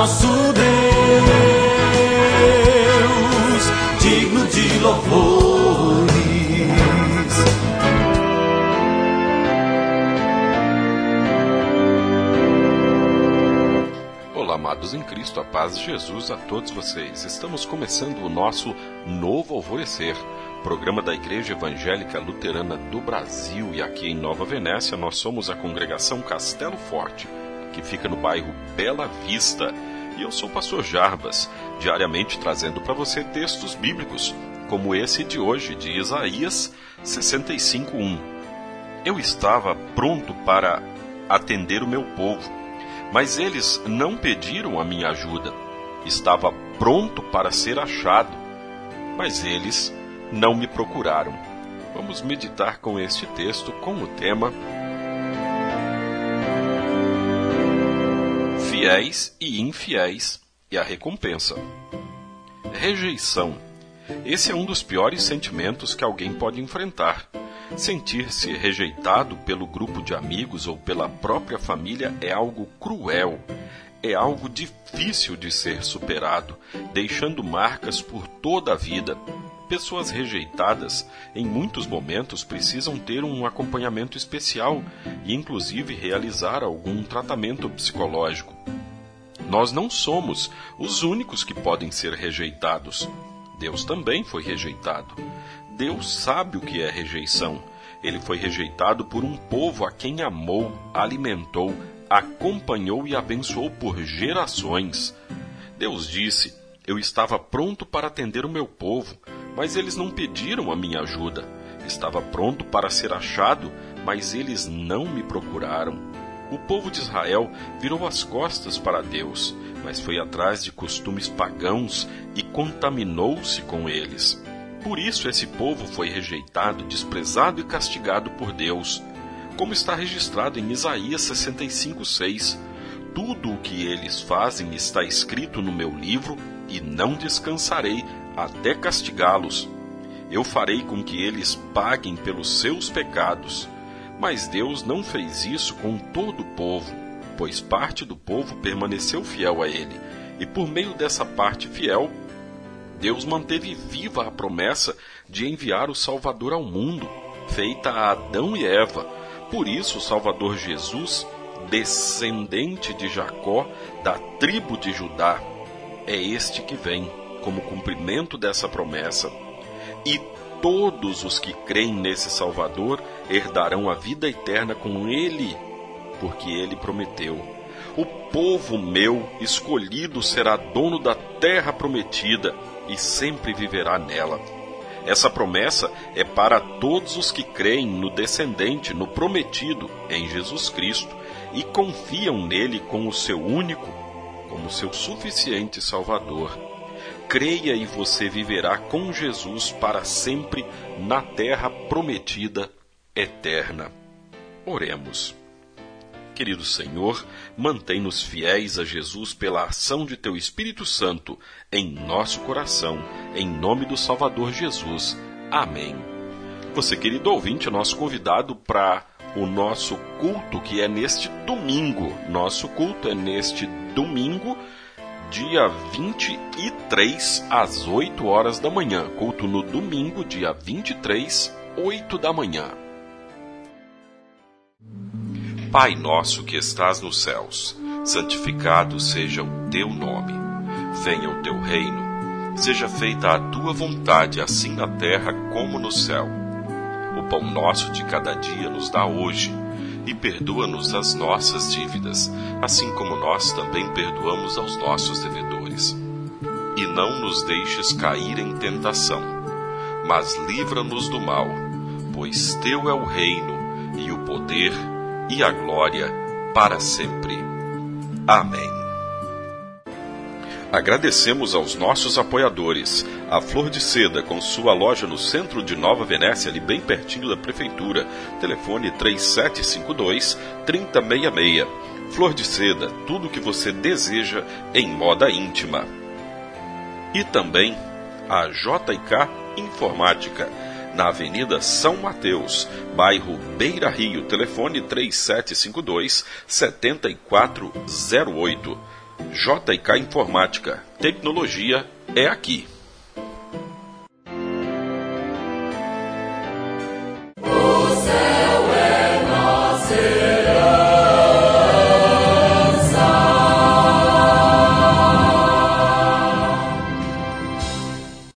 nosso Deus, digno de louvores. Olá, amados em Cristo, a paz de Jesus a todos vocês. Estamos começando o nosso Novo Alvorecer, programa da Igreja Evangélica Luterana do Brasil. E aqui em Nova Venécia, nós somos a congregação Castelo Forte que fica no bairro Bela Vista. E eu sou o pastor Jarbas, diariamente trazendo para você textos bíblicos, como esse de hoje, de Isaías 65:1. Eu estava pronto para atender o meu povo, mas eles não pediram a minha ajuda. Estava pronto para ser achado, mas eles não me procuraram. Vamos meditar com este texto com o tema fiéis e infiéis e a recompensa. Rejeição. Esse é um dos piores sentimentos que alguém pode enfrentar. Sentir-se rejeitado pelo grupo de amigos ou pela própria família é algo cruel. É algo difícil de ser superado, deixando marcas por toda a vida. Pessoas rejeitadas, em muitos momentos, precisam ter um acompanhamento especial e, inclusive, realizar algum tratamento psicológico. Nós não somos os únicos que podem ser rejeitados. Deus também foi rejeitado. Deus sabe o que é rejeição. Ele foi rejeitado por um povo a quem amou, alimentou, acompanhou e abençoou por gerações. Deus disse: Eu estava pronto para atender o meu povo, mas eles não pediram a minha ajuda. Estava pronto para ser achado, mas eles não me procuraram. O povo de Israel virou as costas para Deus, mas foi atrás de costumes pagãos e contaminou-se com eles. Por isso esse povo foi rejeitado, desprezado e castigado por Deus, como está registrado em Isaías 65:6. Tudo o que eles fazem está escrito no meu livro e não descansarei até castigá-los. Eu farei com que eles paguem pelos seus pecados mas Deus não fez isso com todo o povo, pois parte do povo permaneceu fiel a ele, e por meio dessa parte fiel, Deus manteve viva a promessa de enviar o Salvador ao mundo, feita a Adão e Eva. Por isso, o Salvador Jesus, descendente de Jacó, da tribo de Judá, é este que vem como cumprimento dessa promessa. E todos os que creem nesse Salvador herdarão a vida eterna com ele, porque ele prometeu. O povo meu escolhido será dono da terra prometida e sempre viverá nela. Essa promessa é para todos os que creem no descendente, no prometido, em Jesus Cristo, e confiam nele como seu único, como seu suficiente Salvador creia e você viverá com Jesus para sempre na terra prometida eterna. Oremos. Querido Senhor, mantém-nos fiéis a Jesus pela ação de teu Espírito Santo em nosso coração, em nome do Salvador Jesus. Amém. Você, querido ouvinte, é nosso convidado para o nosso culto que é neste domingo. Nosso culto é neste domingo dia 23, às 8 horas da manhã. Culto no domingo, dia 23, 8 da manhã. Pai nosso que estás nos céus, santificado seja o teu nome. Venha o teu reino. Seja feita a tua vontade, assim na terra como no céu. O pão nosso de cada dia nos dá hoje e perdoa-nos as nossas dívidas, assim como nós também perdoamos aos nossos devedores. E não nos deixes cair em tentação, mas livra-nos do mal, pois teu é o reino, e o poder, e a glória, para sempre. Amém. Agradecemos aos nossos apoiadores. A Flor de Seda, com sua loja no centro de Nova Venécia, ali bem pertinho da prefeitura. Telefone 3752-3066. Flor de Seda, tudo o que você deseja em moda íntima. E também a JK Informática, na Avenida São Mateus, bairro Beira Rio. Telefone 3752-7408. JK Informática. Tecnologia é aqui.